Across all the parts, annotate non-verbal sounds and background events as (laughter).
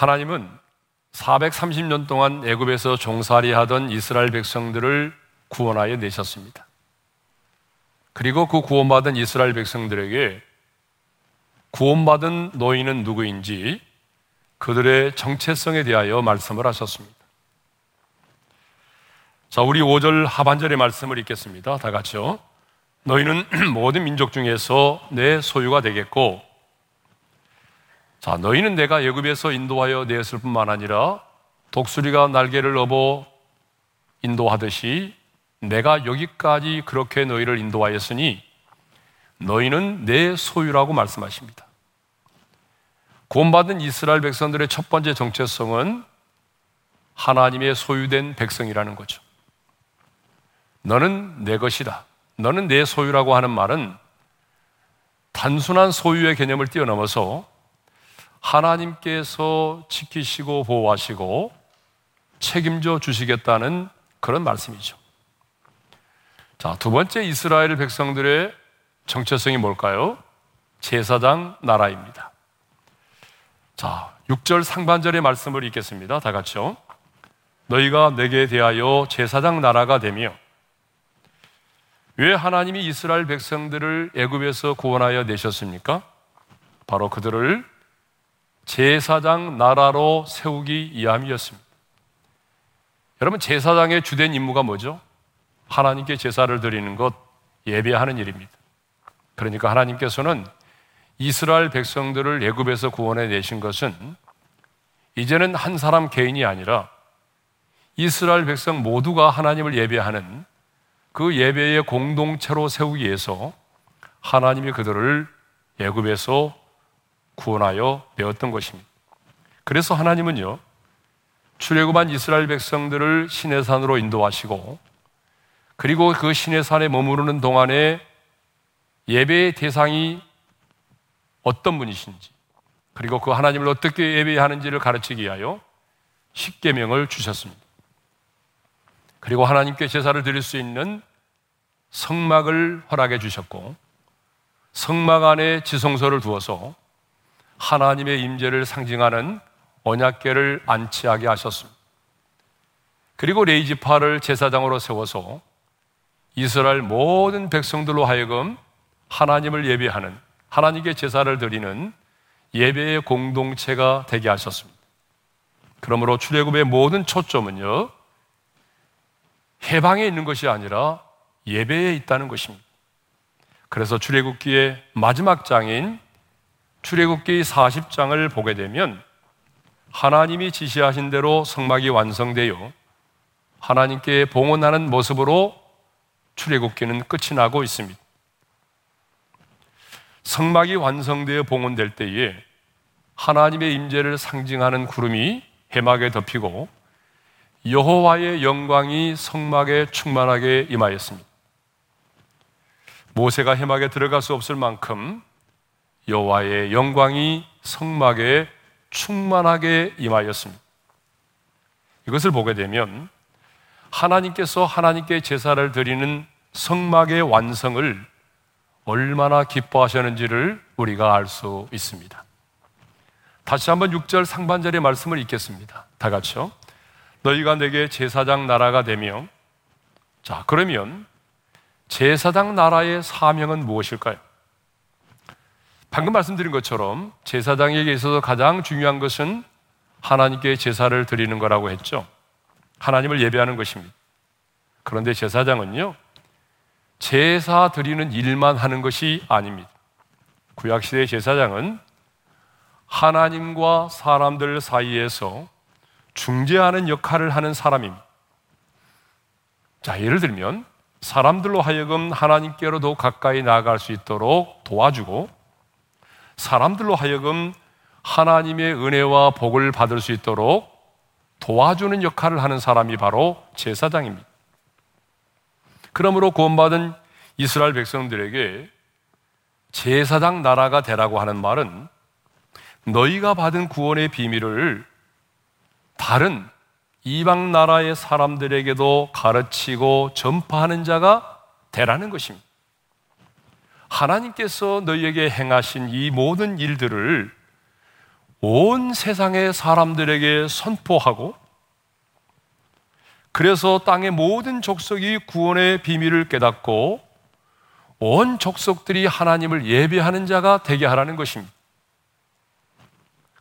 하나님은 430년 동안 애굽에서 종살이 하던 이스라엘 백성들을 구원하여 내셨습니다. 그리고 그 구원받은 이스라엘 백성들에게 구원받은 노인은 누구인지 그들의 정체성에 대하여 말씀을 하셨습니다. 자, 우리 5절 하반절의 말씀을 읽겠습니다. 다 같이요. 너희는 (clears throat) 모든 민족 중에서 내 소유가 되겠고, 자, 너희는 내가 예굽에서 인도하여 내었을 뿐만 아니라 독수리가 날개를 업어 인도하듯이 내가 여기까지 그렇게 너희를 인도하였으니 너희는 내 소유라고 말씀하십니다. 구원받은 이스라엘 백성들의 첫 번째 정체성은 하나님의 소유된 백성이라는 거죠. 너는 내 것이다. 너는 내 소유라고 하는 말은 단순한 소유의 개념을 뛰어넘어서 하나님께서 지키시고 보호하시고 책임져 주시겠다는 그런 말씀이죠. 자, 두 번째 이스라엘 백성들의 정체성이 뭘까요? 제사장 나라입니다. 자, 6절 상반절의 말씀을 읽겠습니다. 다 같이요. 너희가 내게 대하여 제사장 나라가 되며 왜 하나님이 이스라엘 백성들을 애굽에서 구원하여 내셨습니까? 바로 그들을 제사장 나라로 세우기 위함이었습니다. 여러분 제사장의 주된 임무가 뭐죠? 하나님께 제사를 드리는 것, 예배하는 일입니다. 그러니까 하나님께서는 이스라엘 백성들을 애굽에서 구원해 내신 것은 이제는 한 사람 개인이 아니라 이스라엘 백성 모두가 하나님을 예배하는 그 예배의 공동체로 세우기 위해서 하나님이 그들을 애굽에서 구원하여 내었던 것입니다. 그래서 하나님은요 출애굽한 이스라엘 백성들을 신의 산으로 인도하시고 그리고 그 신의 산에 머무르는 동안에 예배의 대상이 어떤 분이신지 그리고 그 하나님을 어떻게 예배하는지를 가르치기 위하여 십계명을 주셨습니다. 그리고 하나님께 제사를 드릴 수 있는 성막을 허락해 주셨고 성막 안에 지성소를 두어서 하나님의 임재를 상징하는 언약궤를 안치하게 하셨습니다. 그리고 레이지파를 제사장으로 세워서 이스라엘 모든 백성들로 하여금 하나님을 예배하는 하나님께 제사를 드리는 예배의 공동체가 되게 하셨습니다. 그러므로 출애굽의 모든 초점은요. 해방에 있는 것이 아니라 예배에 있다는 것입니다. 그래서 출애굽기의 마지막 장인 출애굽기 40장을 보게 되면 하나님이 지시하신 대로 성막이 완성되어 하나님께 봉헌하는 모습으로 출애굽기는 끝이 나고 있습니다. 성막이 완성되어 봉헌될 때에 하나님의 임재를 상징하는 구름이 해막에 덮이고 여호와의 영광이 성막에 충만하게 임하였습니다. 모세가 해막에 들어갈 수 없을 만큼 여호와의 영광이 성막에 충만하게 임하였습니다. 이것을 보게 되면 하나님께서 하나님께 제사를 드리는 성막의 완성을 얼마나 기뻐하셨는지를 우리가 알 수 있습니다. 다시 한번 6절 상반절의 말씀을 읽겠습니다. 다 같이요. 너희가 내게 제사장 나라가 되며 자, 그러면 제사장 나라의 사명은 무엇일까요? 방금 말씀드린 것처럼 제사장에게 있어서 가장 중요한 것은 하나님께 제사를 드리는 거라고 했죠. 하나님을 예배하는 것입니다. 그런데 제사장은요, 제사 드리는 일만 하는 것이 아닙니다. 구약시대의 제사장은 하나님과 사람들 사이에서 중재하는 역할을 하는 사람입니다. 자, 예를 들면 사람들로 하여금 하나님께로 더 가까이 나아갈 수 있도록 도와주고 사람들로 하여금 하나님의 은혜와 복을 받을 수 있도록 도와주는 역할을 하는 사람이 바로 제사장입니다. 그러므로 구원받은 이스라엘 백성들에게 제사장 나라가 되라고 하는 말은 너희가 받은 구원의 비밀을 다른 이방 나라의 사람들에게도 가르치고 전파하는 자가 되라는 것입니다. 하나님께서 너희에게 행하신 이 모든 일들을 온 세상의 사람들에게 선포하고 그래서 땅의 모든 족속이 구원의 비밀을 깨닫고 온 족속들이 하나님을 예배하는 자가 되게 하라는 것입니다.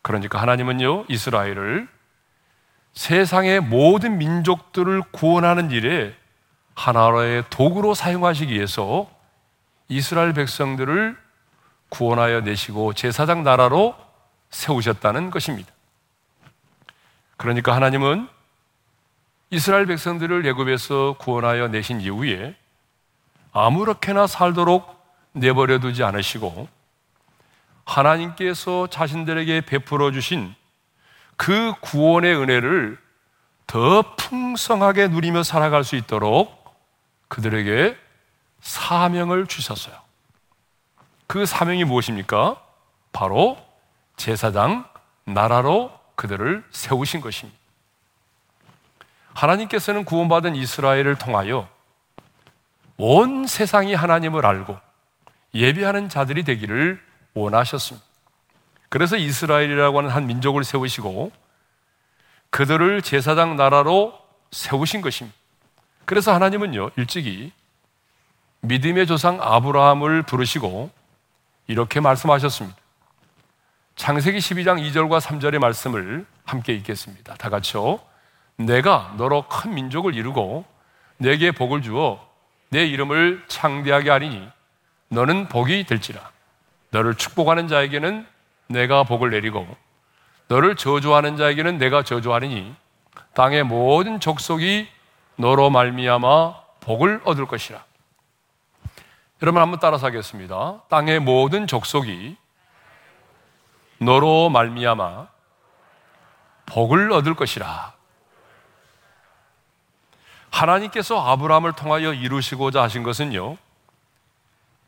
그러니까 하나님은요, 이스라엘을 세상의 모든 민족들을 구원하는 일에 하나의 도구로 사용하시기 위해서 이스라엘 백성들을 구원하여 내시고 제사장 나라로 세우셨다는 것입니다. 그러니까 하나님은 이스라엘 백성들을 애굽에서 구원하여 내신 이후에 아무렇게나 살도록 내버려 두지 않으시고 하나님께서 자신들에게 베풀어 주신 그 구원의 은혜를 더 풍성하게 누리며 살아갈 수 있도록 그들에게 사명을 주셨어요. 그 사명이 무엇입니까? 바로 제사장 나라로 그들을 세우신 것입니다. 하나님께서는 구원받은 이스라엘을 통하여 온 세상이 하나님을 알고 예배하는 자들이 되기를 원하셨습니다. 그래서 이스라엘이라고 하는 한 민족을 세우시고 그들을 제사장 나라로 세우신 것입니다. 그래서 하나님은요, 일찍이 믿음의 조상 아브라함을 부르시고 이렇게 말씀하셨습니다. 창세기 12장 2절과 3절의 말씀을 함께 읽겠습니다. 다 같이요. 내가 너로 큰 민족을 이루고 내게 복을 주어 내 이름을 창대하게 하리니 너는 복이 될지라. 너를 축복하는 자에게는 내가 복을 내리고 너를 저주하는 자에게는 내가 저주하리니 땅의 모든 족속이 너로 말미암아 복을 얻을 것이라. 여러분 한번 따라서 하겠습니다. 땅의 모든 족속이 너로 말미암아 복을 얻을 것이라. 하나님께서 아브라함을 통하여 이루시고자 하신 것은요.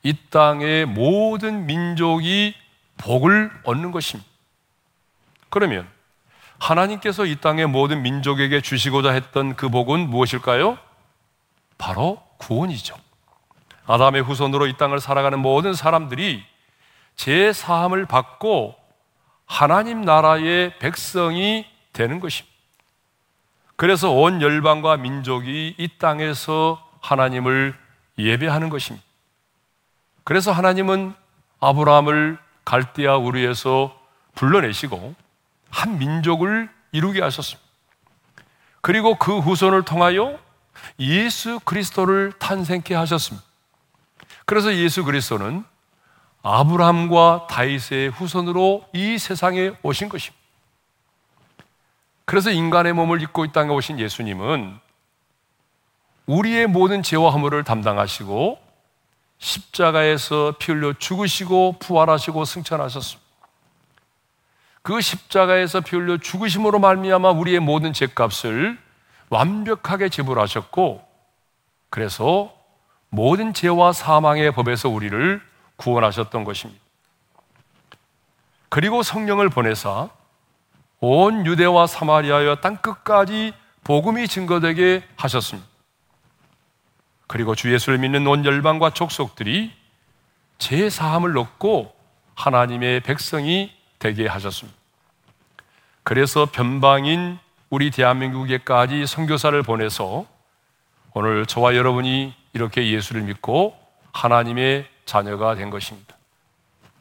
이 땅의 모든 민족이 복을 얻는 것입니다. 그러면 하나님께서 이 땅의 모든 민족에게 주시고자 했던 그 복은 무엇일까요? 바로 구원이죠. 아담의 후손으로 이 땅을 살아가는 모든 사람들이 제 사함을 받고 하나님 나라의 백성이 되는 것입니다. 그래서 온 열방과 민족이 이 땅에서 하나님을 예배하는 것입니다. 그래서 하나님은 아브라함을 갈대아 우르에서 불러내시고 한 민족을 이루게 하셨습니다. 그리고 그 후손을 통하여 예수 그리스도를 탄생케 하셨습니다. 그래서 예수 그리스도는 아브라함과 다윗의 후손으로 이 세상에 오신 것입니다. 그래서 인간의 몸을 입고 이 땅에 오신 예수님은 우리의 모든 죄와 허물을 담당하시고 십자가에서 피 흘려 죽으시고 부활하시고 승천하셨습니다. 그 십자가에서 피 흘려 죽으심으로 말미암아 우리의 모든 죄값을 완벽하게 지불하셨고 그래서 모든 죄와 사망의 법에서 우리를 구원하셨던 것입니다. 그리고 성령을 보내사 온 유대와 사마리아와 땅 끝까지 복음이 증거되게 하셨습니다. 그리고 주 예수를 믿는 온 열방과 족속들이 제 사함을 얻고 하나님의 백성이 되게 하셨습니다. 그래서 변방인 우리 대한민국에까지 선교사를 보내서 오늘 저와 여러분이 이렇게 예수를 믿고 하나님의 자녀가 된 것입니다.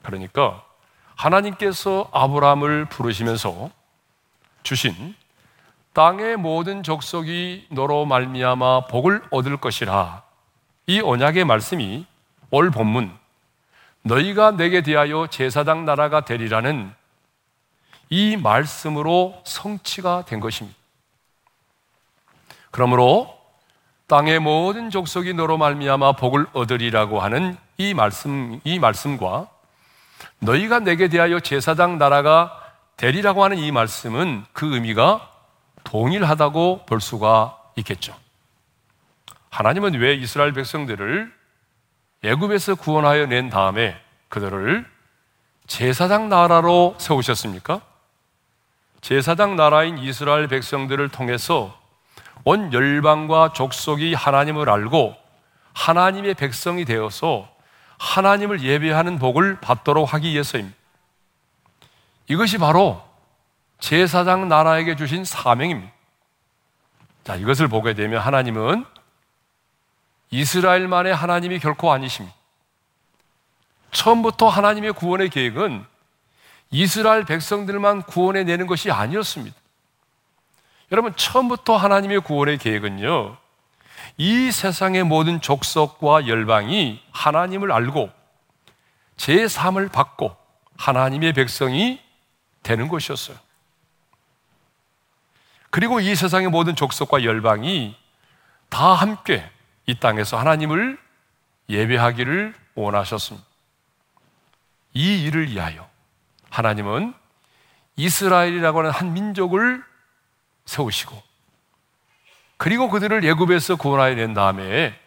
그러니까 하나님께서 아브라함을 부르시면서 주신 땅의 모든 족속이 너로 말미암아 복을 얻을 것이라. 이 언약의 말씀이 올 본문 너희가 내게 대하여 제사장 나라가 되리라는 이 말씀으로 성취가 된 것입니다. 그러므로 땅의 모든 족속이 너로 말미암아 복을 얻으리라고 하는 이 말씀 이 말씀과 너희가 내게 대하여 제사장 나라가 되리라고 하는 이 말씀은 그 의미가 동일하다고 볼 수가 있겠죠. 하나님은 왜 이스라엘 백성들을 애굽에서 구원하여 낸 다음에 그들을 제사장 나라로 세우셨습니까? 제사장 나라인 이스라엘 백성들을 통해서 온 열방과 족속이 하나님을 알고 하나님의 백성이 되어서 하나님을 예배하는 복을 받도록 하기 위해서입니다. 이것이 바로 제사장 나라에게 주신 사명입니다. 자, 이것을 보게 되면 하나님은 이스라엘만의 하나님이 결코 아니십니다. 처음부터 하나님의 구원의 계획은 이스라엘 백성들만 구원해 내는 것이 아니었습니다. 여러분, 처음부터 하나님의 구원의 계획은요, 이 세상의 모든 족속과 열방이 하나님을 알고 제 삶을 받고 하나님의 백성이 되는 것이었어요. 그리고 이 세상의 모든 족속과 열방이 다 함께 이 땅에서 하나님을 예배하기를 원하셨습니다. 이 일을 위하여 하나님은 이스라엘이라고 하는 한 민족을 세우시고 그리고 그들을 예굽에서 구원하여 낸 다음에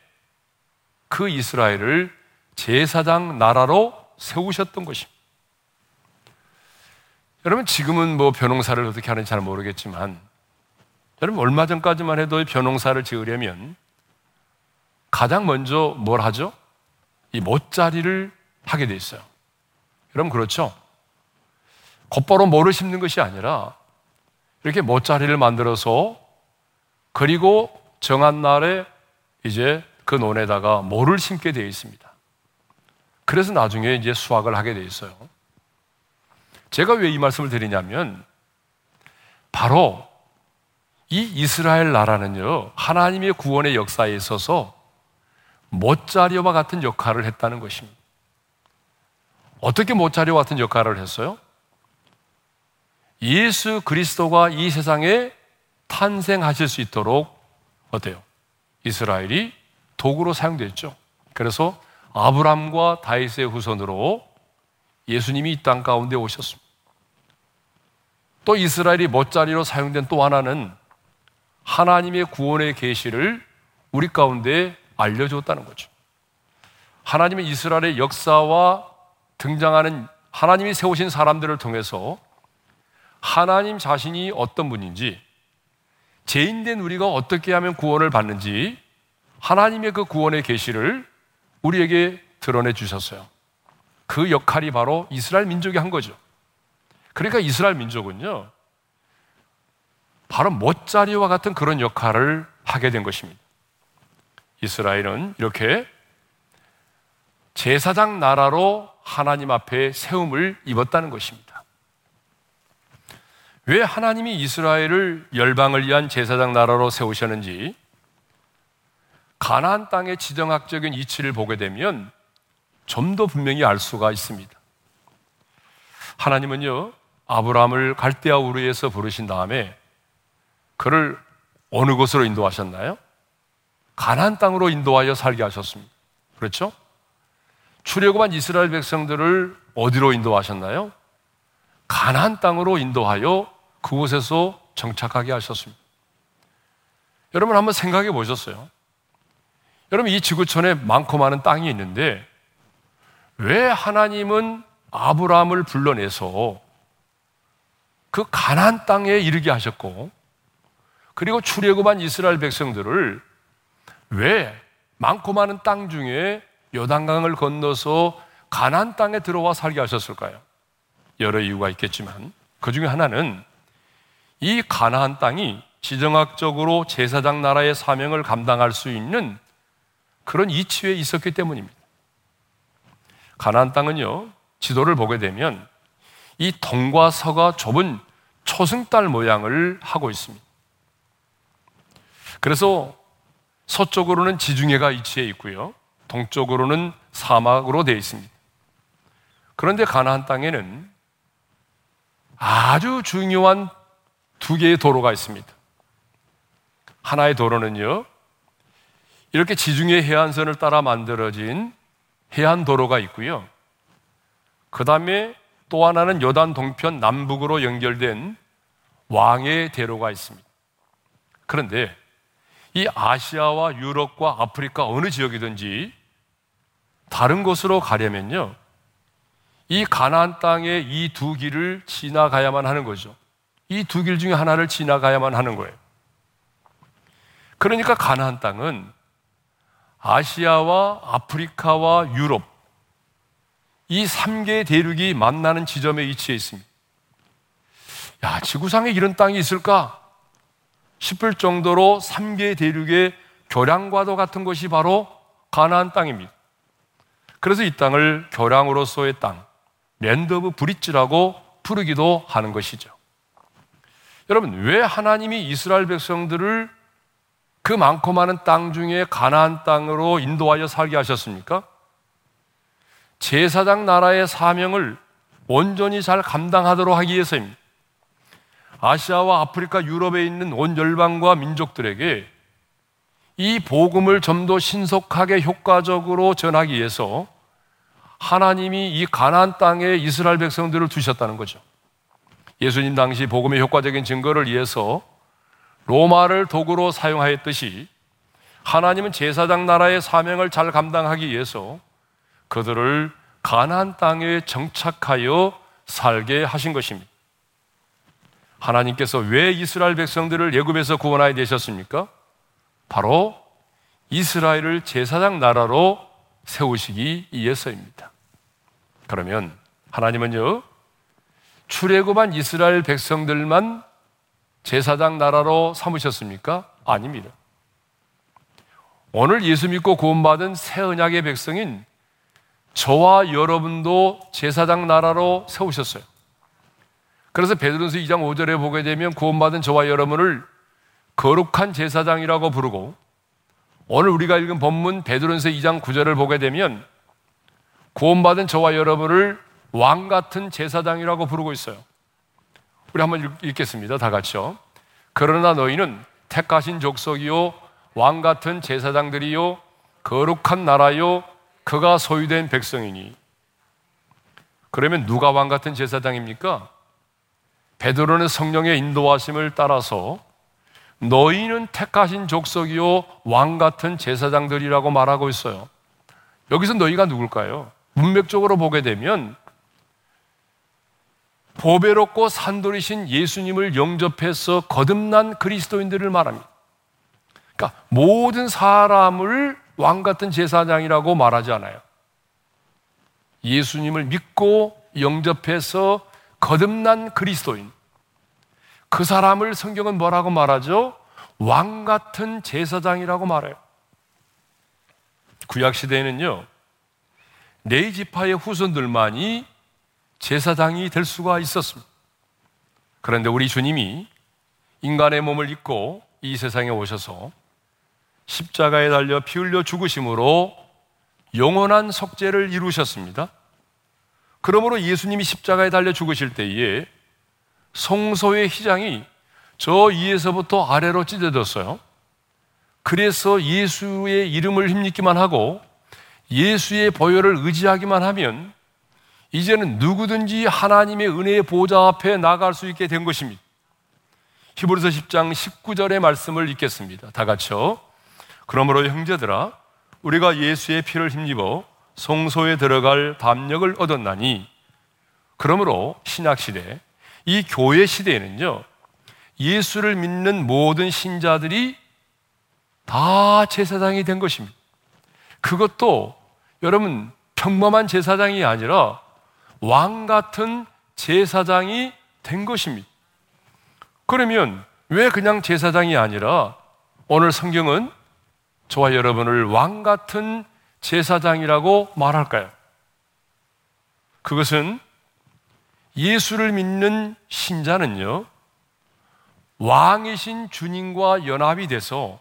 그 이스라엘을 제사장 나라로 세우셨던 것입니다. 여러분 지금은 뭐 벼농사를 어떻게 하는지 잘 모르겠지만 여러분 얼마 전까지만 해도 벼농사를 지으려면 가장 먼저 뭘 하죠? 이 못자리를 하게 돼 있어요. 여러분 그렇죠? 곧바로 모를 심는 것이 아니라 이렇게 못자리를 만들어서 그리고 정한 날에 이제 그 논에다가 모를 심게 되어 있습니다. 그래서 나중에 이제 수확을 하게 되어 있어요. 제가 왜 이 말씀을 드리냐면 바로 이 이스라엘 나라는요, 하나님의 구원의 역사에 있어서 못자리와 같은 역할을 했다는 것입니다. 어떻게 못자리와 같은 역할을 했어요? 예수 그리스도가 이 세상에 탄생하실 수 있도록 어때요? 이스라엘이 도구로 사용됐죠. 그래서 아브람과 다윗의 후손으로 예수님이 이 땅 가운데 오셨습니다. 또 이스라엘이 못자리로 사용된 또 하나는 하나님의 구원의 계시를 우리 가운데 알려주었다는 거죠. 하나님의 이스라엘의 역사와 등장하는 하나님이 세우신 사람들을 통해서 하나님 자신이 어떤 분인지 죄인된 우리가 어떻게 하면 구원을 받는지 하나님의 그 구원의 계시를 우리에게 드러내 주셨어요. 그 역할이 바로 이스라엘 민족이 한 거죠. 그러니까 이스라엘 민족은요, 바로 못자리와 같은 그런 역할을 하게 된 것입니다. 이스라엘은 이렇게 제사장 나라로 하나님 앞에 세움을 입었다는 것입니다. 왜 하나님이 이스라엘을 열방을 위한 제사장 나라로 세우셨는지 가나안 땅의 지정학적인 이치를 보게 되면 좀 더 분명히 알 수가 있습니다. 하나님은요 아브라함을 갈대아 우르에서 부르신 다음에 그를 어느 곳으로 인도하셨나요? 가나안 땅으로 인도하여 살게 하셨습니다. 그렇죠? 출애굽한 이스라엘 백성들을 어디로 인도하셨나요? 가나안 땅으로 인도하여 그곳에서 정착하게 하셨습니다. 여러분 한번 생각해 보셨어요? 여러분 이 지구촌에 많고 많은 땅이 있는데 왜 하나님은 아브라함을 불러내서 그 가나안 땅에 이르게 하셨고 그리고 출애굽한 이스라엘 백성들을 왜 많고 많은 땅 중에 요단강을 건너서 가나안 땅에 들어와 살게 하셨을까요? 여러 이유가 있겠지만 그 중에 하나는 이 가나안 땅이 지정학적으로 제사장 나라의 사명을 감당할 수 있는 그런 이치에 있었기 때문입니다. 가나안 땅은요, 지도를 보게 되면 이 동과 서가 좁은 초승달 모양을 하고 있습니다. 그래서 서쪽으로는 지중해가 위치해 있고요. 동쪽으로는 사막으로 되어 있습니다. 그런데 가나안 땅에는 아주 중요한 두 개의 도로가 있습니다. 하나의 도로는요, 이렇게 지중해 해안선을 따라 만들어진 해안 도로가 있고요. 그 다음에 또 하나는 요단 동편 남북으로 연결된 왕의 대로가 있습니다. 그런데 이 아시아와 유럽과 아프리카 어느 지역이든지 다른 곳으로 가려면요. 이 가나안 땅의 이 두 길을 지나가야만 하는 거죠. 이 두 길 중에 하나를 지나가야만 하는 거예요. 그러니까 가나안 땅은 아시아와 아프리카와 유럽 이 3개의 대륙이 만나는 지점에 위치해 있습니다. 야, 지구상에 이런 땅이 있을까? 싶을 정도로 3개 대륙의 교량과도 같은 것이 바로 가나안 땅입니다. 그래서 이 땅을 교량으로서의 땅, land of bridge라고 부르기도 하는 것이죠. 여러분, 왜 하나님이 이스라엘 백성들을 그 많고 많은 땅 중에 가나안 땅으로 인도하여 살게 하셨습니까? 제사장 나라의 사명을 온전히 잘 감당하도록 하기 위해서입니다. 아시아와 아프리카, 유럽에 있는 온 열방과 민족들에게 이 복음을 좀 더 신속하게 효과적으로 전하기 위해서 하나님이 이 가나안 땅에 이스라엘 백성들을 두셨다는 거죠. 예수님 당시 복음의 효과적인 증거를 위해서 로마를 도구로 사용하였듯이 하나님은 제사장 나라의 사명을 잘 감당하기 위해서 그들을 가나안 땅에 정착하여 살게 하신 것입니다. 하나님께서 왜 이스라엘 백성들을 예굽에서 구원하여 내셨습니까? 바로 이스라엘을 제사장 나라로 세우시기 위해서입니다. 그러면 하나님은요, 출애굽한 이스라엘 백성들만 제사장 나라로 삼으셨습니까? 아닙니다. 오늘 예수 믿고 구원받은 새 언약의 백성인 저와 여러분도 제사장 나라로 세우셨어요. 그래서 베드로서 2장 5절에 보게 되면 구원받은 저와 여러분을 거룩한 제사장이라고 부르고 오늘 우리가 읽은 본문 베드로서 2장 9절을 보게 되면 구원받은 저와 여러분을 왕 같은 제사장이라고 부르고 있어요. 우리 한번 읽겠습니다. 다 같이요. 그러나 너희는 택하신 족속이요 왕 같은 제사장들이요 거룩한 나라요 그가 소유된 백성이니 그러면 누가 왕 같은 제사장입니까? 베드로는 성령의 인도하심을 따라서 너희는 택하신 족속이요 왕 같은 제사장들이라고 말하고 있어요. 여기서 너희가 누굴까요? 문맥적으로 보게 되면 보배롭고 산돌이신 예수님을 영접해서 거듭난 그리스도인들을 말합니다. 그러니까 모든 사람을 왕 같은 제사장이라고 말하지 않아요. 예수님을 믿고 영접해서 거듭난 그리스도인. 그 사람을 성경은 뭐라고 말하죠? 왕 같은 제사장이라고 말해요. 구약 시대에는요, 네 지파의 후손들만이 제사장이 될 수가 있었습니다. 그런데 우리 주님이 인간의 몸을 입고 이 세상에 오셔서 십자가에 달려 피 흘려 죽으심으로 영원한 속죄를 이루셨습니다. 그러므로 예수님이 십자가에 달려 죽으실 때에 성소의 휘장이 저 위에서부터 아래로 찢어졌어요. 그래서 예수의 이름을 힘입기만 하고 예수의 보혈을 의지하기만 하면 이제는 누구든지 하나님의 은혜의 보좌 앞에 나갈 수 있게 된 것입니다. 히브리서 10장 19절의 말씀을 읽겠습니다. 다 같이요. 그러므로 형제들아 우리가 예수의 피를 힘입어 성소에 들어갈 담력을 얻었나니 그러므로 신약 시대 이 교회 시대에는요 예수를 믿는 모든 신자들이 다 제사장이 된 것입니다. 그것도 여러분 평범한 제사장이 아니라 왕 같은 제사장이 된 것입니다. 그러면 왜 그냥 제사장이 아니라 오늘 성경은 저와 여러분을 왕 같은 제사장이라고 말할까요? 그것은 예수를 믿는 신자는요, 왕이신 주님과 연합이 돼서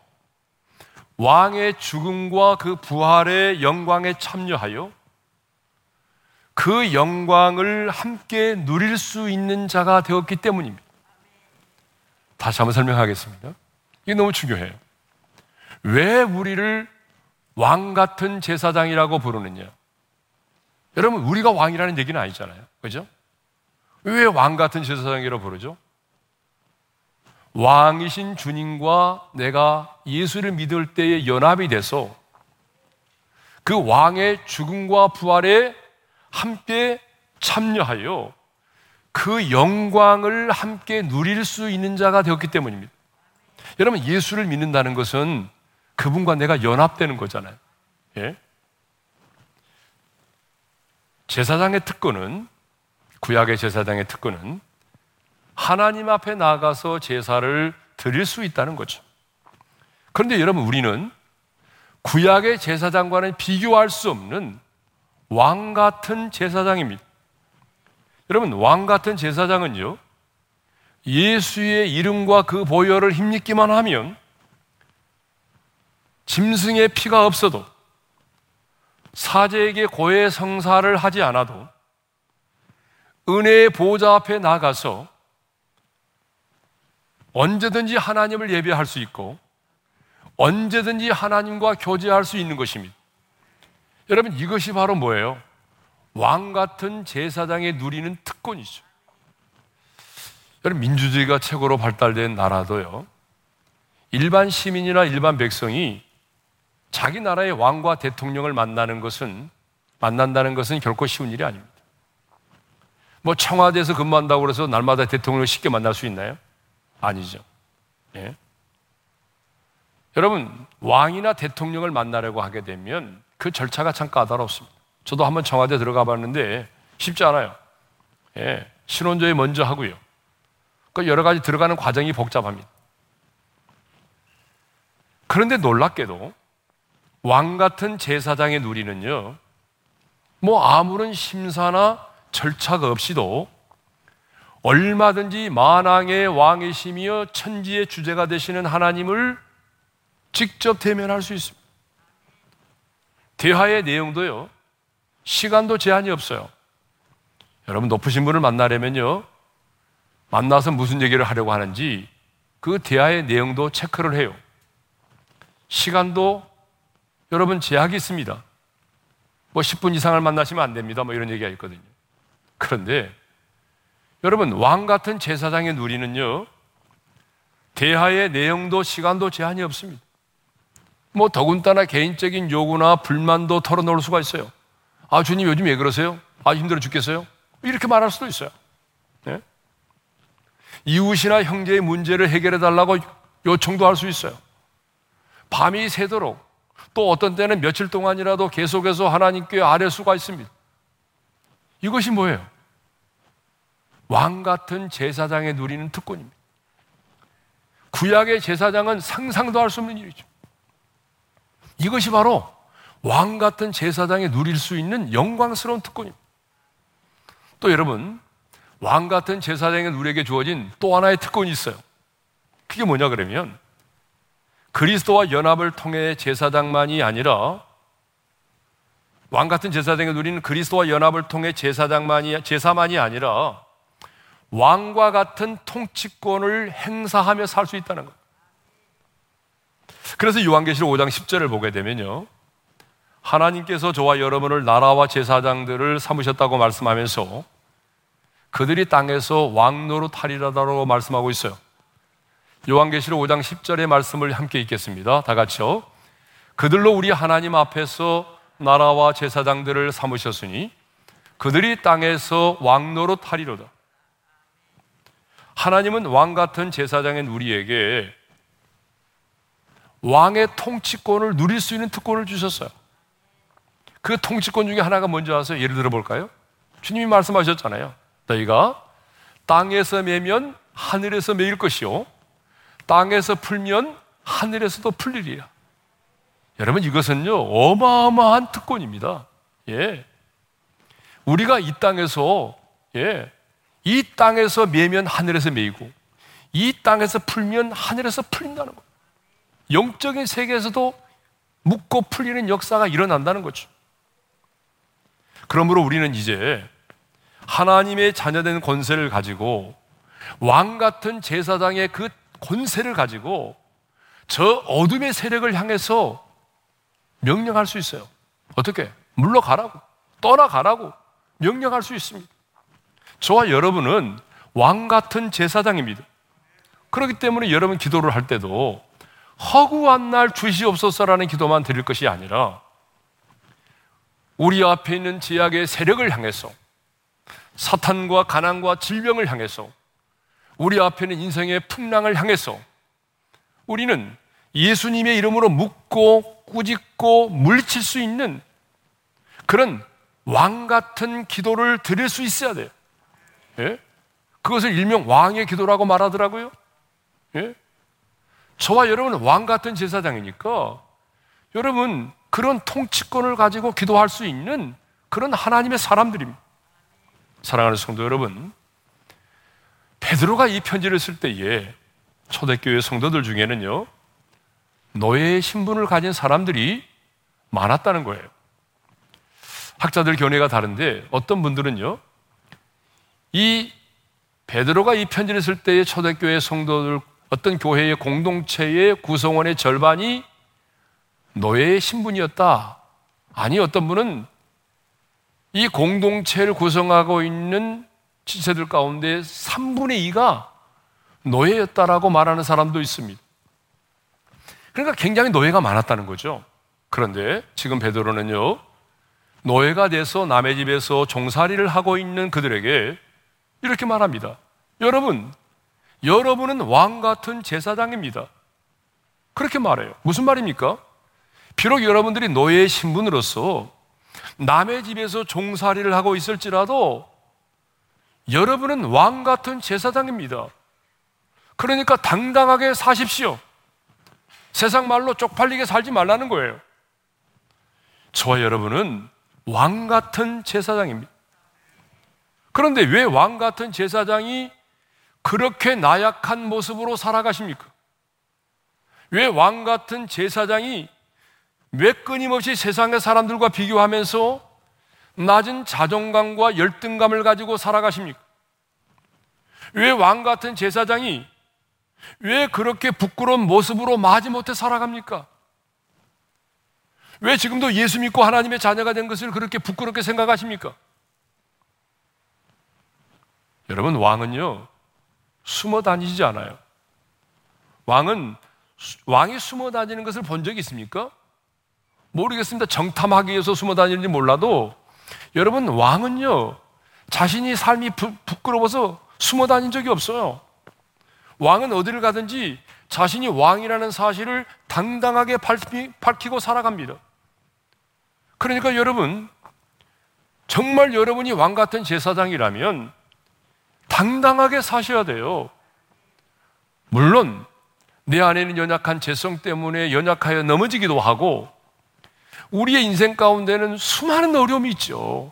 왕의 죽음과 그 부활의 영광에 참여하여 그 영광을 함께 누릴 수 있는 자가 되었기 때문입니다. 다시 한번 설명하겠습니다. 이게 너무 중요해요. 왜 우리를 왕 같은 제사장이라고 부르느냐? 여러분, 우리가 왕이라는 얘기는 아니잖아요. 그죠? 왜 왕 같은 제사장이라고 부르죠? 왕이신 주님과 내가 예수를 믿을 때에 연합이 돼서 그 왕의 죽음과 부활에 함께 참여하여 그 영광을 함께 누릴 수 있는 자가 되었기 때문입니다. 여러분, 예수를 믿는다는 것은 그분과 내가 연합되는 거잖아요. 예? 제사장의 특권은, 구약의 제사장의 특권은 하나님 앞에 나가서 제사를 드릴 수 있다는 거죠. 그런데 여러분, 우리는 구약의 제사장과는 비교할 수 없는 왕 같은 제사장입니다. 여러분, 왕 같은 제사장은요, 예수의 이름과 그 보혈을 힘입기만 하면 짐승의 피가 없어도 사제에게 고해 성사를 하지 않아도 은혜의 보좌 앞에 나가서 언제든지 하나님을 예배할 수 있고 언제든지 하나님과 교제할 수 있는 것입니다. 여러분 이것이 바로 뭐예요? 왕 같은 제사장의 누리는 특권이죠. 여러분 민주주의가 최고로 발달된 나라도요. 일반 시민이나 일반 백성이 자기 나라의 왕과 대통령을 만나는 것은 만난다는 것은 결코 쉬운 일이 아닙니다. 뭐 청와대에서 근무한다고 그래서 날마다 대통령을 쉽게 만날 수 있나요? 아니죠. 예. 여러분 왕이나 대통령을 만나려고 하게 되면 그 절차가 참 까다롭습니다. 저도 한번 청와대 들어가 봤는데 쉽지 않아요. 예. 신혼조회 먼저 하고요. 그 여러 가지 들어가는 과정이 복잡합니다. 그런데 놀랍게도 왕 같은 제사장의 누리는요, 뭐 아무런 심사나 절차가 없이도 얼마든지 만왕의 왕이시며 천지의 주제가 되시는 하나님을 직접 대면할 수 있습니다. 대화의 내용도요, 시간도 제한이 없어요. 여러분, 높으신 분을 만나려면요, 만나서 무슨 얘기를 하려고 하는지 그 대화의 내용도 체크를 해요. 시간도 여러분 제약이 있습니다. 뭐 10분 이상을 만나시면 안 됩니다. 뭐 이런 얘기가 있거든요. 그런데 여러분 왕 같은 제사장의 누리는요. 대화의 내용도 시간도 제한이 없습니다. 뭐 더군다나 개인적인 요구나 불만도 털어놓을 수가 있어요. 아 주님 요즘 왜 그러세요? 아 힘들어 죽겠어요? 이렇게 말할 수도 있어요. 네? 이웃이나 형제의 문제를 해결해 달라고 요청도 할 수 있어요. 밤이 새도록 또 어떤 때는 며칠 동안이라도 계속해서 하나님께 아뢰 수가 있습니다. 이것이 뭐예요? 왕 같은 제사장에 누리는 특권입니다. 구약의 제사장은 상상도 할 수 없는 일이죠. 이것이 바로 왕 같은 제사장에 누릴 수 있는 영광스러운 특권입니다. 또 여러분, 왕 같은 제사장의 누리에게 주어진 또 하나의 특권이 있어요. 그게 뭐냐 그러면 그리스도와 연합을 통해 제사장만이 아니라 왕 같은 제사장의 누리는 그리스도와 연합을 통해 제사장만이 제사만이 아니라 왕과 같은 통치권을 행사하며 살 수 있다는 것. 그래서 요한계시록 5장 10절을 보게 되면요. 하나님께서 저와 여러분을 나라와 제사장들을 삼으셨다고 말씀하면서 그들이 땅에서 왕노릇 하리라다고 말씀하고 있어요. 요한계시록 5장 10절의 말씀을 함께 읽겠습니다. 다 같이요. 그들로 우리 하나님 앞에서 나라와 제사장들을 삼으셨으니 그들이 땅에서 왕노릇 하리로다. 하나님은 왕 같은 제사장인 우리에게 왕의 통치권을 누릴 수 있는 특권을 주셨어요. 그 통치권 중에 하나가 뭔지 아세요? 예를 들어 볼까요? 주님이 말씀하셨잖아요. 너희가 땅에서 매면 하늘에서 매일 것이요. 땅에서 풀면 하늘에서도 풀리리라. 여러분 이것은요 어마어마한 특권입니다. 예. 우리가 이 땅에서 예. 이 땅에서 매면 하늘에서 매이고 이 땅에서 풀면 하늘에서 풀린다는 거. 영적인 세계에서도 묻고 풀리는 역사가 일어난다는 거죠. 그러므로 우리는 이제 하나님의 자녀된 권세를 가지고 왕 같은 제사장의 그 권세를 가지고 저 어둠의 세력을 향해서 명령할 수 있어요. 어떻게? 물러가라고, 떠나가라고 명령할 수 있습니다. 저와 여러분은 왕 같은 제사장입니다. 그렇기 때문에 여러분 기도를 할 때도 허구한 날 주시옵소서라는 기도만 드릴 것이 아니라 우리 앞에 있는 제약의 세력을 향해서 사탄과 가난과 질병을 향해서 우리 앞에는 인생의 풍랑을 향해서 우리는 예수님의 이름으로 묻고 꾸짖고 물칠 수 있는 그런 왕 같은 기도를 드릴 수 있어야 돼요. 예? 그것을 일명 왕의 기도라고 말하더라고요. 예? 저와 여러분은 왕 같은 제사장이니까 여러분 그런 통치권을 가지고 기도할 수 있는 그런 하나님의 사람들입니다. 사랑하는 성도 여러분, 베드로가 이 편지를 쓸 때에 초대교회 성도들 중에는요, 노예의 신분을 가진 사람들이 많았다는 거예요. 학자들 견해가 다른데 어떤 분들은요, 이 베드로가 이 편지를 쓸 때의 초대교회 성도들 어떤 교회의 공동체의 구성원의 절반이 노예의 신분이었다. 아니 어떤 분은 이 공동체를 구성하고 있는 지체들 가운데 3분의 2가 노예였다라고 말하는 사람도 있습니다. 그러니까 굉장히 노예가 많았다는 거죠. 그런데 지금 베드로는요, 노예가 돼서 남의 집에서 종살이를 하고 있는 그들에게 이렇게 말합니다. 여러분, 여러분은 왕 같은 제사장입니다. 그렇게 말해요. 무슨 말입니까? 비록 여러분들이 노예의 신분으로서 남의 집에서 종살이를 하고 있을지라도 여러분은 왕 같은 제사장입니다. 그러니까 당당하게 사십시오. 세상 말로 쪽팔리게 살지 말라는 거예요. 저와 여러분은 왕 같은 제사장입니다. 그런데 왜 왕 같은 제사장이 그렇게 나약한 모습으로 살아가십니까? 왜 왕 같은 제사장이 왜 끊임없이 세상의 사람들과 비교하면서 낮은 자존감과 열등감을 가지고 살아가십니까? 왜 왕 같은 제사장이 왜 그렇게 부끄러운 모습으로 마지못해 살아갑니까? 왜 지금도 예수 믿고 하나님의 자녀가 된 것을 그렇게 부끄럽게 생각하십니까? 여러분, 왕은요, 숨어 다니지 않아요. 왕은, 왕이 숨어 다니는 것을 본 적이 있습니까? 모르겠습니다. 정탐하기 위해서 숨어 다니는지 몰라도 여러분, 왕은요, 자신이 삶이 부, 부끄러워서 숨어 다닌 적이 없어요. 왕은 어디를 가든지 자신이 왕이라는 사실을 당당하게 밝히고 살아갑니다. 그러니까 여러분, 정말 여러분이 왕 같은 제사장이라면 당당하게 사셔야 돼요. 물론, 내 안에는 연약한 재성 때문에 연약하여 넘어지기도 하고, 우리의 인생 가운데는 수많은 어려움이 있죠.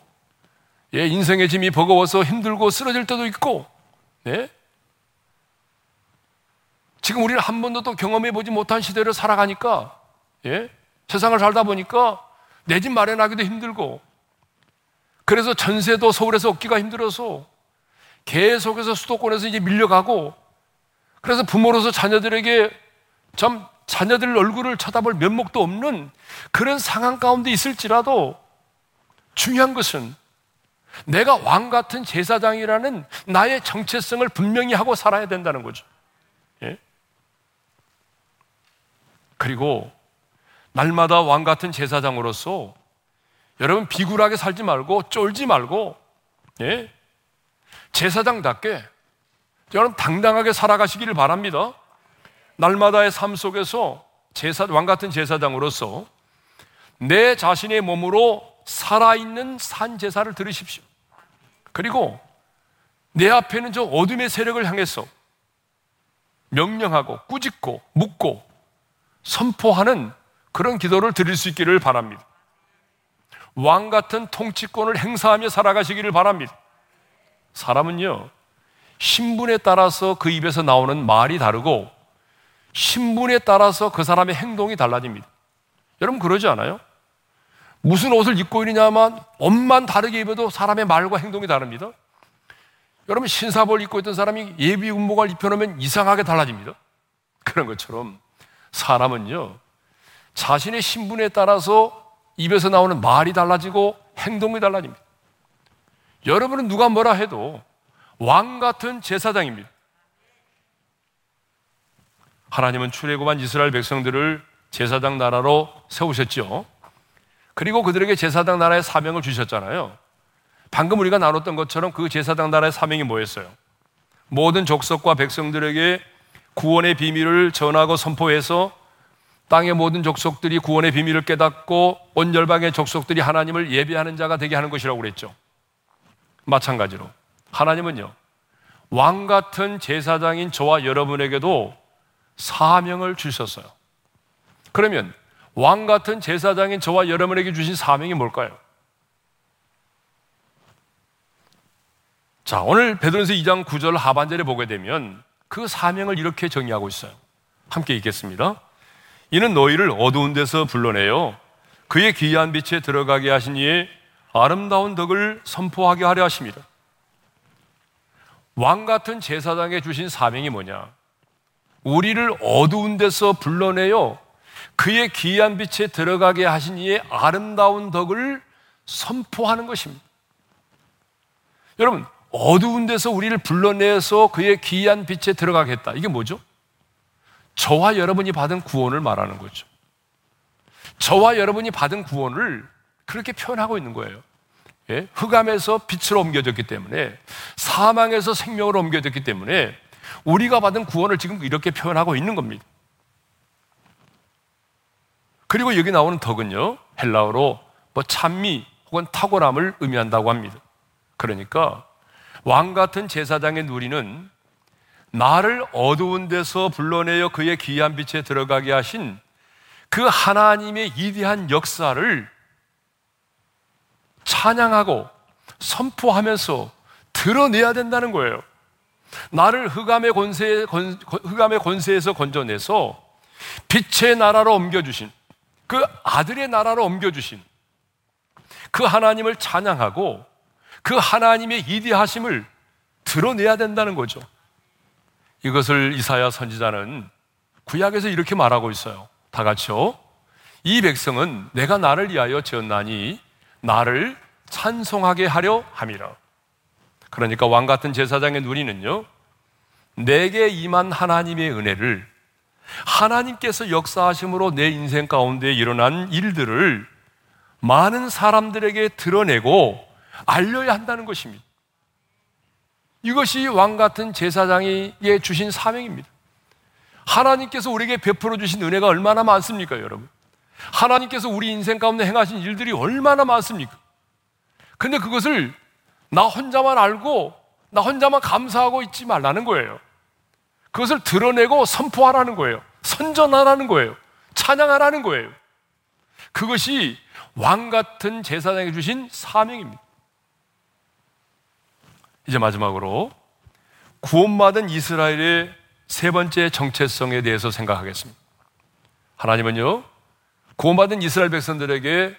예, 인생의 짐이 버거워서 힘들고 쓰러질 때도 있고, 네? 지금 우리는 한 번도 또 경험해 보지 못한 시대를 살아가니까, 예? 세상을 살다 보니까 내 집 마련하기도 힘들고, 그래서 전세도 서울에서 얻기가 힘들어서 계속해서 수도권에서 이제 밀려가고, 그래서 부모로서 자녀들에게 참 자녀들 얼굴을 쳐다볼 면목도 없는 그런 상황 가운데 있을지라도 중요한 것은 내가 왕 같은 제사장이라는 나의 정체성을 분명히 하고 살아야 된다는 거죠. 예? 그리고 날마다 왕 같은 제사장으로서 여러분 비굴하게 살지 말고 쫄지 말고 예? 제사장답게 여러분 당당하게 살아가시기를 바랍니다. 날마다의 삶 속에서 제사, 왕 같은 제사장으로서 내 자신의 몸으로 살아있는 산 제사를 들으십시오. 그리고 내 앞에는 저 어둠의 세력을 향해서 명령하고 꾸짖고 묻고 선포하는 그런 기도를 드릴 수 있기를 바랍니다. 왕 같은 통치권을 행사하며 살아가시기를 바랍니다. 사람은요, 신분에 따라서 그 입에서 나오는 말이 다르고 신분에 따라서 그 사람의 행동이 달라집니다. 여러분 그러지 않아요? 무슨 옷을 입고 있느냐만 옷만 다르게 입어도 사람의 말과 행동이 다릅니다. 여러분 신사복을 입고 있던 사람이 예비 군복을 입혀놓으면 이상하게 달라집니다. 그런 것처럼 사람은요 자신의 신분에 따라서 입에서 나오는 말이 달라지고 행동이 달라집니다. 여러분은 누가 뭐라 해도 왕 같은 제사장입니다. 하나님은 출애굽한 이스라엘 백성들을 제사장 나라로 세우셨죠. 그리고 그들에게 제사장 나라의 사명을 주셨잖아요. 방금 우리가 나눴던 것처럼 그 제사장 나라의 사명이 뭐였어요? 모든 족속과 백성들에게 구원의 비밀을 전하고 선포해서 땅의 모든 족속들이 구원의 비밀을 깨닫고 온 열방의 족속들이 하나님을 예배하는 자가 되게 하는 것이라고 그랬죠. 마찬가지로 하나님은요 왕 같은 제사장인 저와 여러분에게도 사명을 주셨어요. 그러면 왕 같은 제사장인 저와 여러분에게 주신 사명이 뭘까요? 자, 오늘 베드로서 2장 9절 하반절에 보게 되면 그 사명을 이렇게 정의하고 있어요. 함께 읽겠습니다. 이는 너희를 어두운 데서 불러내요. 그의 귀한 빛에 들어가게 하신 이의 아름다운 덕을 선포하게 하려 하십니다. 왕 같은 제사장에 주신 사명이 뭐냐? 우리를 어두운 데서 불러내요. 그의 귀한 빛에 들어가게 하신 이의 아름다운 덕을 선포하는 것입니다. 여러분, 어두운 데서 우리를 불러내서 그의 귀한 빛에 들어가겠다. 이게 뭐죠? 저와 여러분이 받은 구원을 말하는 거죠. 저와 여러분이 받은 구원을 그렇게 표현하고 있는 거예요. 예? 흑암에서 빛으로 옮겨졌기 때문에 사망에서 생명으로 옮겨졌기 때문에 우리가 받은 구원을 지금 이렇게 표현하고 있는 겁니다. 그리고 여기 나오는 덕은요, 헬라어로 뭐 찬미 혹은 탁월함을 의미한다고 합니다. 그러니까 왕 같은 제사장의 누리는 나를 어두운 데서 불러내어 그의 귀한 빛에 들어가게 하신 그 하나님의 위대한 역사를 찬양하고 선포하면서 드러내야 된다는 거예요. 나를 흑암의 권세 흑암의 권세에서 건져내서 빛의 나라로 옮겨주신 그 아들의 나라로 옮겨주신 그 하나님을 찬양하고 그 하나님의 이디하심을 드러내야 된다는 거죠. 이것을 이사야 선지자는 구약에서 이렇게 말하고 있어요. 다 같이요. 이 백성은 내가 나를 위하여 지었나니 나를 찬송하게 하려 함이라. 그러니까 왕 같은 제사장의 누리는요, 내게 임한 하나님의 은혜를 하나님께서 역사하심으로 내 인생 가운데 일어난 일들을 많은 사람들에게 드러내고 알려야 한다는 것입니다. 이것이 왕 같은 제사장이 주신 사명입니다. 하나님께서 우리에게 베풀어 주신 은혜가 얼마나 많습니까, 여러분? 하나님께서 우리 인생 가운데 행하신 일들이 얼마나 많습니까? 근데 그것을 나 혼자만 알고 나 혼자만 감사하고 있지 말라는 거예요. 그것을 드러내고 선포하라는 거예요. 선전하라는 거예요. 찬양하라는 거예요. 그것이 왕 같은 제사장이 주신 사명입니다. 이제 마지막으로 구원받은 이스라엘의 세 번째 정체성에 대해서 생각하겠습니다. 하나님은요, 구원받은 이스라엘 백성들에게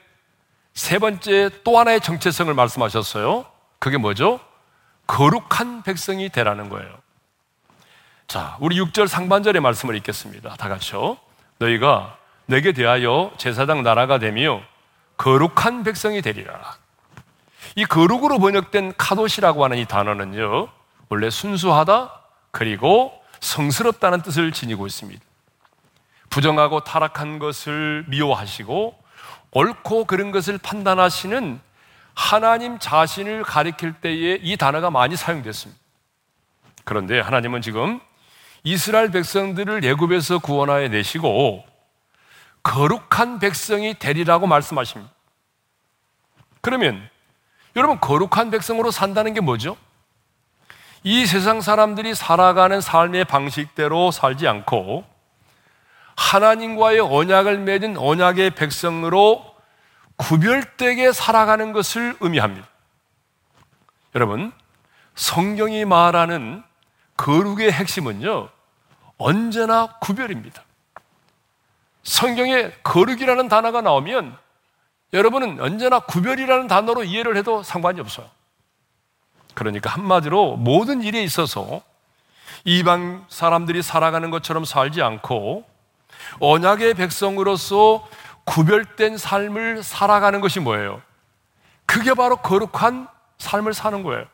세 번째 또 하나의 정체성을 말씀하셨어요. 그게 뭐죠? 거룩한 백성이 되라는 거예요. 자, 우리 6절 상반절의 말씀을 읽겠습니다. 다 같이요. 너희가 내게 대하여 제사장 나라가 되며 거룩한 백성이 되리라. 이 거룩으로 번역된 카도시라고 하는 이 단어는요, 원래 순수하다, 그리고 성스럽다는 뜻을 지니고 있습니다. 부정하고 타락한 것을 미워하시고 옳고 그른 것을 판단하시는 하나님 자신을 가리킬 때에 이 단어가 많이 사용됐습니다. 그런데 하나님은 지금 이스라엘 백성들을 예굽에서 구원하여 내시고 거룩한 백성이 되리라고 말씀하십니다. 그러면 여러분 거룩한 백성으로 산다는 게 뭐죠? 이 세상 사람들이 살아가는 삶의 방식대로 살지 않고 하나님과의 언약을 맺은 언약의 백성으로 구별되게 살아가는 것을 의미합니다. 여러분, 성경이 말하는 거룩의 핵심은요, 언제나 구별입니다. 성경에 거룩이라는 단어가 나오면 여러분은 언제나 구별이라는 단어로 이해를 해도 상관이 없어요. 그러니까 한마디로 모든 일에 있어서 이방 사람들이 살아가는 것처럼 살지 않고 언약의 백성으로서 구별된 삶을 살아가는 것이 뭐예요? 그게 바로 거룩한 삶을 사는 거예요.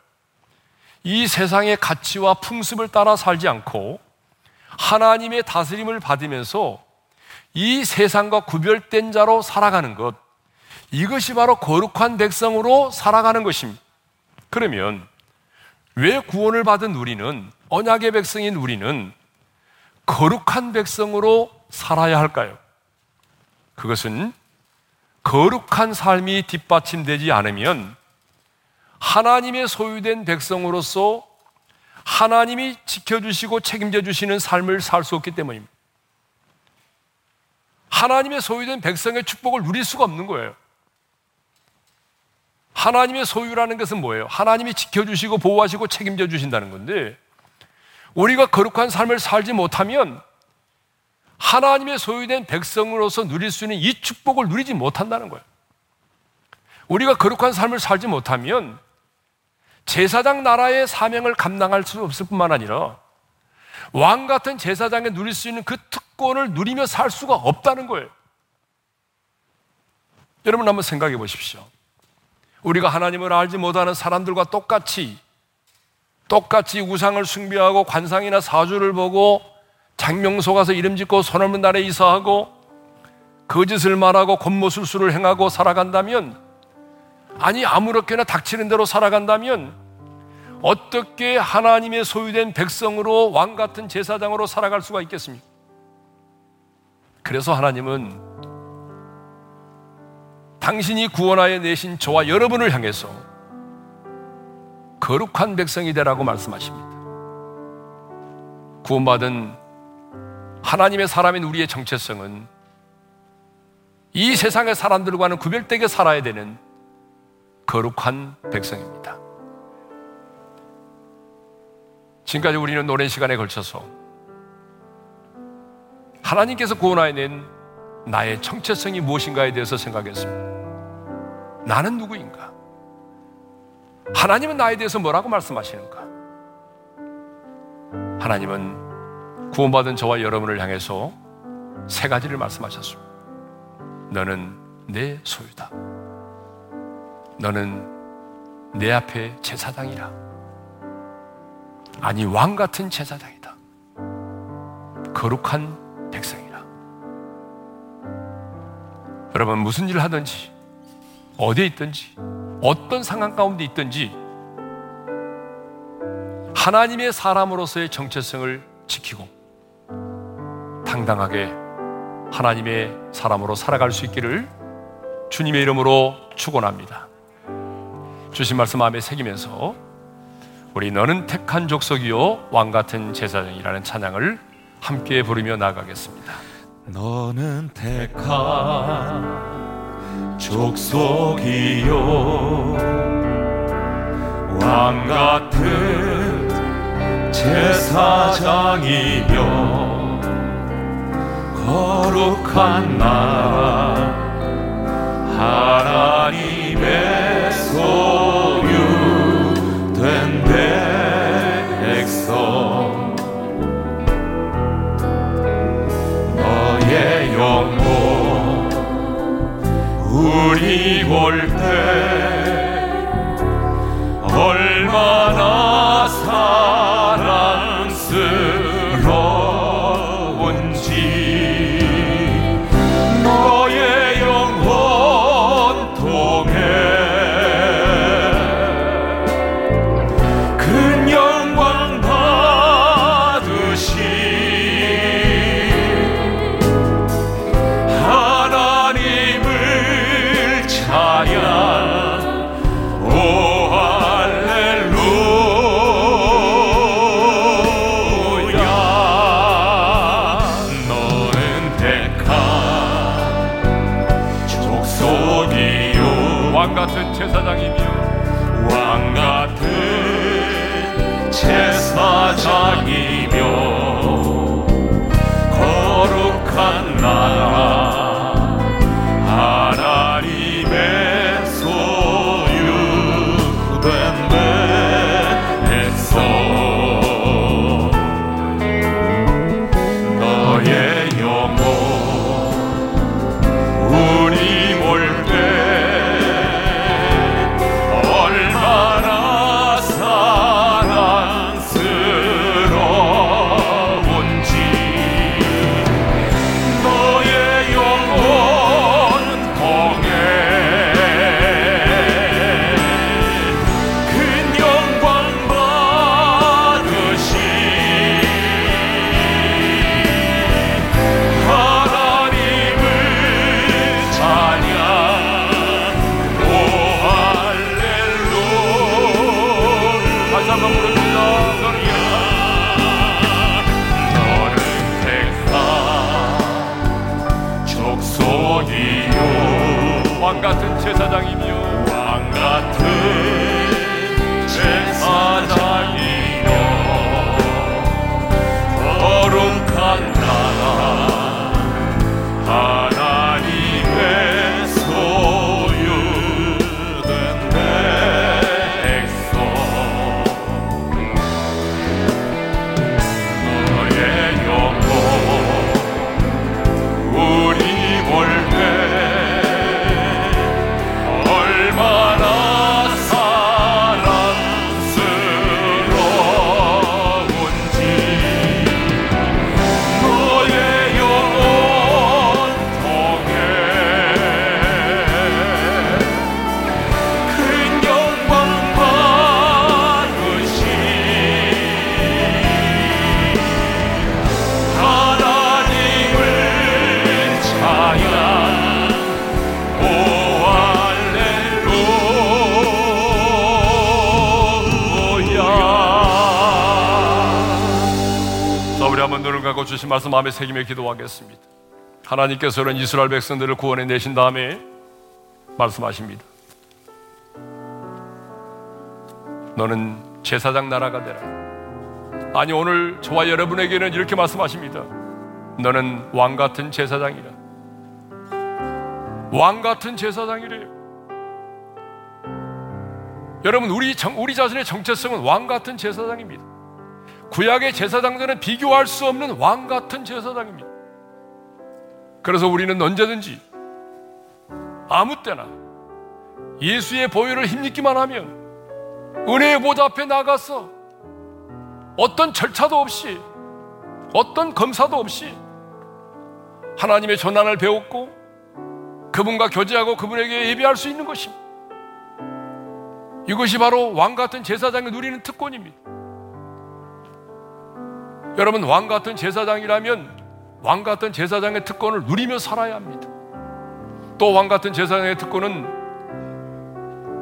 이 세상의 가치와 풍습을 따라 살지 않고 하나님의 다스림을 받으면서 이 세상과 구별된 자로 살아가는 것. 이것이 바로 거룩한 백성으로 살아가는 것입니다. 그러면 왜 구원을 받은 우리는 언약의 백성인 우리는 거룩한 백성으로 살아야 할까요? 그것은 거룩한 삶이 뒷받침되지 않으면 하나님의 소유된 백성으로서 하나님이 지켜주시고 책임져 주시는 삶을 살 수 없기 때문입니다. 하나님의 소유된 백성의 축복을 누릴 수가 없는 거예요. 하나님의 소유라는 것은 뭐예요? 하나님이 지켜주시고 보호하시고 책임져 주신다는 건데, 우리가 거룩한 삶을 살지 못하면 하나님의 소유된 백성으로서 누릴 수 있는 이 축복을 누리지 못한다는 거예요. 우리가 거룩한 삶을 살지 못하면 제사장 나라의 사명을 감당할 수 없을 뿐만 아니라 왕 같은 제사장에 누릴 수 있는 그 특권을 누리며 살 수가 없다는 거예요. 여러분 한번 생각해 보십시오. 우리가 하나님을 알지 못하는 사람들과 똑같이 똑같이 우상을 숭배하고 관상이나 사주를 보고 장명소 가서 이름 짓고 손 없는 날에 이사하고 거짓을 말하고 곤모술수를 행하고 살아간다면 아니 아무렇게나 닥치는 대로 살아간다면 어떻게 하나님의 소유된 백성으로 왕 같은 제사장으로 살아갈 수가 있겠습니까? 그래서 하나님은 당신이 구원하여 내신 저와 여러분을 향해서 거룩한 백성이 되라고 말씀하십니다. 구원받은 하나님의 사람인 우리의 정체성은 이 세상의 사람들과는 구별되게 살아야 되는 거룩한 백성입니다. 지금까지 우리는 오랜 시간에 걸쳐서 하나님께서 구원하여 낸 나의 정체성이 무엇인가에 대해서 생각했습니다. 나는 누구인가? 하나님은 나에 대해서 뭐라고 말씀하시는가? 하나님은 구원받은 저와 여러분을 향해서 세 가지를 말씀하셨습니다. 너는 내 소유다. 너는 내 앞에 제사장이라. 아니, 왕 같은 제사장이다. 거룩한 백성이라. 여러분, 무슨 일을 하든지, 어디에 있든지, 어떤 상황 가운데 있든지, 하나님의 사람으로서의 정체성을 지키고, 당당하게 하나님의 사람으로 살아갈 수 있기를 주님의 이름으로 축원합니다. 주신 말씀 마음에 새기면서 우리 너는 택한 족속이요 왕 같은 제사장이라는 찬양을 함께 부르며 나가겠습니다. 너는 택한 족속이요. 왕 같은 제사장이며 거룩한 나라 주신 말씀 마음에 새기며 기도하겠습니다. 하나님께서는 이스라엘 백성들을 구원해 내신 다음에 말씀하십니다. 너는 제사장 나라가 되라. 아니 오늘 저와 여러분에게는 이렇게 말씀하십니다. 너는 왕 같은 제사장이라. 왕 같은 제사장이래요. 여러분 우리 정, 우리 자신의 정체성은 왕 같은 제사장입니다. 구약의 제사장들은 비교할 수 없는 왕 같은 제사장입니다. 그래서 우리는 언제든지 아무 때나 예수의 보혈을 힘입기만 하면 은혜의 보좌 앞에 나가서 어떤 절차도 없이 어떤 검사도 없이 하나님의 전환을 배웠고 그분과 교제하고 그분에게 예배할 수 있는 것입니다. 이것이 바로 왕 같은 제사장이 누리는 특권입니다. 여러분 왕 같은 제사장이라면 왕 같은 제사장의 특권을 누리며 살아야 합니다. 또 왕 같은 제사장의 특권은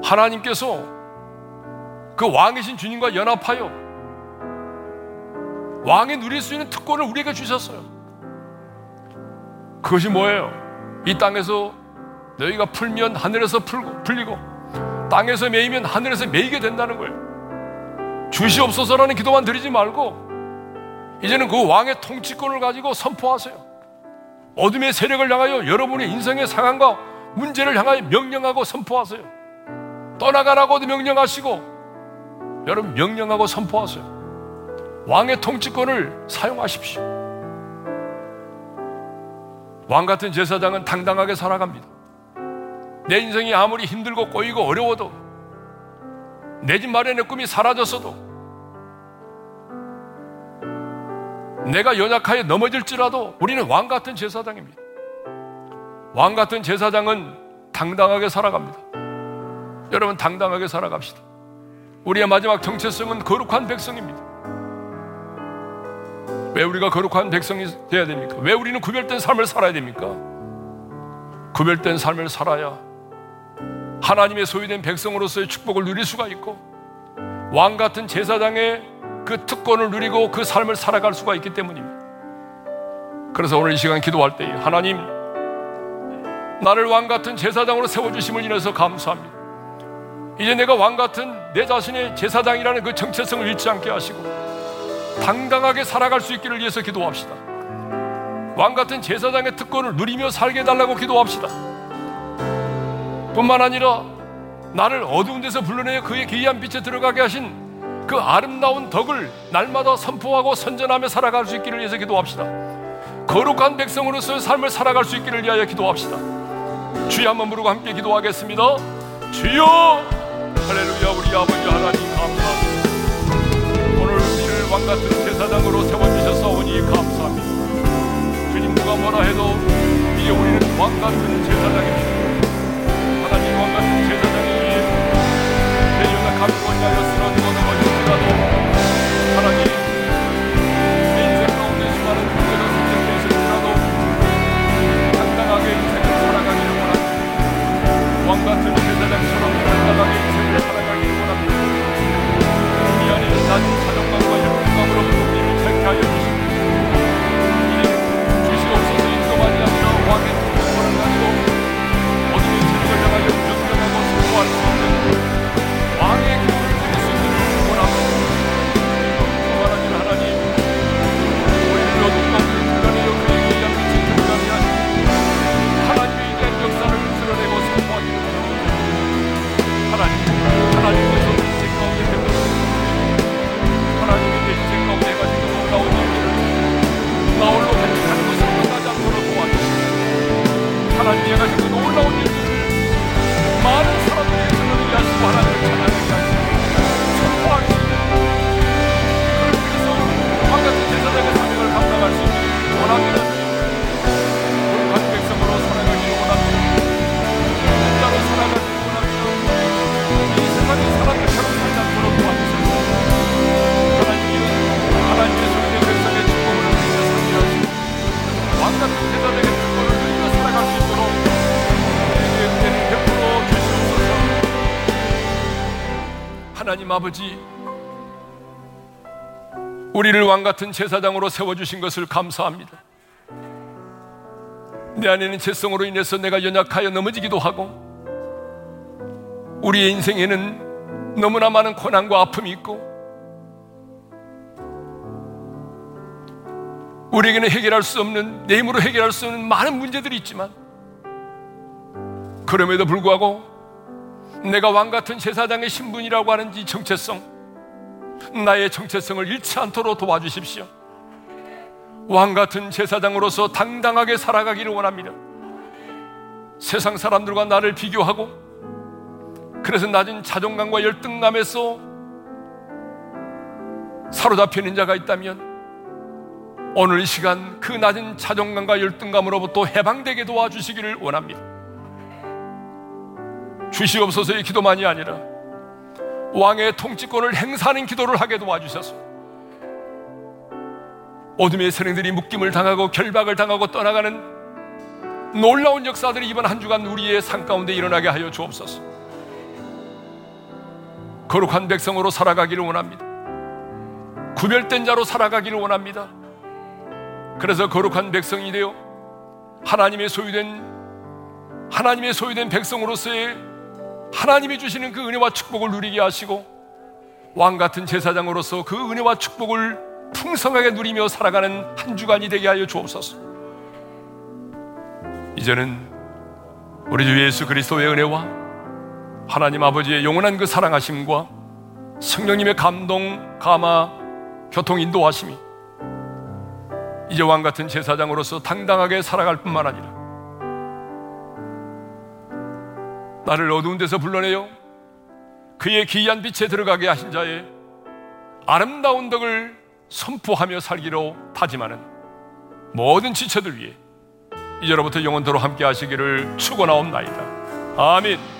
하나님께서 그 왕이신 주님과 연합하여 왕이 누릴 수 있는 특권을 우리에게 주셨어요. 그것이 뭐예요? 이 땅에서 너희가 풀면 하늘에서 풀고 풀리고 땅에서 매이면 하늘에서 매이게 된다는 거예요. 주시옵소서라는 기도만 드리지 말고 이제는 그 왕의 통치권을 가지고 선포하세요. 어둠의 세력을 향하여 여러분의 인생의 상황과 문제를 향하여 명령하고 선포하세요. 떠나가라고도 명령하시고 여러분 명령하고 선포하세요. 왕의 통치권을 사용하십시오. 왕 같은 제사장은 당당하게 살아갑니다. 내 인생이 아무리 힘들고 꼬이고 어려워도 내 집 마련의 꿈이 사라졌어도 내가 연약하여 넘어질지라도 우리는 왕 같은 제사장입니다. 왕 같은 제사장은 당당하게 살아갑니다. 여러분 당당하게 살아갑시다. 우리의 마지막 정체성은 거룩한 백성입니다. 왜 우리가 거룩한 백성이 되어야 됩니까? 왜 우리는 구별된 삶을 살아야 됩니까? 구별된 삶을 살아야 하나님의 소유된 백성으로서의 축복을 누릴 수가 있고 왕 같은 제사장의 그 특권을 누리고 그 삶을 살아갈 수가 있기 때문입니다. 그래서 오늘 이 시간 기도할 때 하나님 나를 왕 같은 제사장으로 세워 주심을 인해서 감사합니다. 이제 내가 왕 같은 내 자신의 제사장이라는 그 정체성을 잃지 않게 하시고 당당하게 살아갈 수 있기를 위해서 기도합시다. 왕 같은 제사장의 특권을 누리며 살게 해달라고 기도합시다. 뿐만 아니라 나를 어두운 데서 불러내어 그의 기이한 빛에 들어가게 하신 그 아름다운 덕을 날마다 선포하고 선전하며 살아갈 수 있기를 위해서 기도합시다. 거룩한 백성으로서의 삶을 살아갈 수 있기를 위하여 기도합시다. 주여 한번 부르고 함께 기도하겠습니다. 주여! 할렐루야 우리 아버지 하나님 감사합니다. 오늘 우리를 왕 같은 제사장으로 세워주셨사오니 감사합니다. 주님 누가 뭐라 해도 이제 우리는 왕 같은 제사장입니다. 하나님 왕 같은 제사장이 내 연약함 원하여 쓰러 우리 왕 같은 제사장으로 세워주신 것을 감사합니다. 내 안에 는 죄성으로 인해서 내가 연약하여 넘어지기도 하고 우리의 인생에는 너무나 많은 고난과 아픔이 있고 우리에게는 해결할 수 없는 내 힘으로 해결할 수 없는 많은 문제들이 있지만 그럼에도 불구하고 내가 왕 같은 제사장의 신분이라고 하는 이 정체성 나의 정체성을 잃지 않도록 도와주십시오. 왕 같은 제사장으로서 당당하게 살아가기를 원합니다. 세상 사람들과 나를 비교하고 그래서 낮은 자존감과 열등감에서 사로잡히는 자가 있다면 오늘 이 시간 그 낮은 자존감과 열등감으로부터 해방되게 도와주시기를 원합니다. 주시옵소서의 기도만이 아니라 왕의 통치권을 행사하는 기도를 하게 도와주셔서 어둠의 세력들이 묶임을 당하고 결박을 당하고 떠나가는 놀라운 역사들이 이번 한 주간 우리의 삶 가운데 일어나게 하여 주옵소서. 거룩한 백성으로 살아가기를 원합니다. 구별된 자로 살아가기를 원합니다. 그래서 거룩한 백성이 되어 하나님의 소유된 하나님의 소유된 백성으로서의 하나님이 주시는 그 은혜와 축복을 누리게 하시고 왕 같은 제사장으로서 그 은혜와 축복을 풍성하게 누리며 살아가는 한 주간이 되게 하여 주옵소서. 이제는 우리 주 예수 그리스도의 은혜와 하나님 아버지의 영원한 그 사랑하심과 성령님의 감동, 감화, 교통 인도하심이 이제 왕 같은 제사장으로서 당당하게 살아갈 뿐만 아니라 나를 어두운 데서 불러내요 그의 기이한 빛에 들어가게 하신 자의 아름다운 덕을 선포하며 살기로 다짐하는 모든 지체들 위해 이제로부터 영원토로 함께 하시기를 축원하옵나이다. 아멘.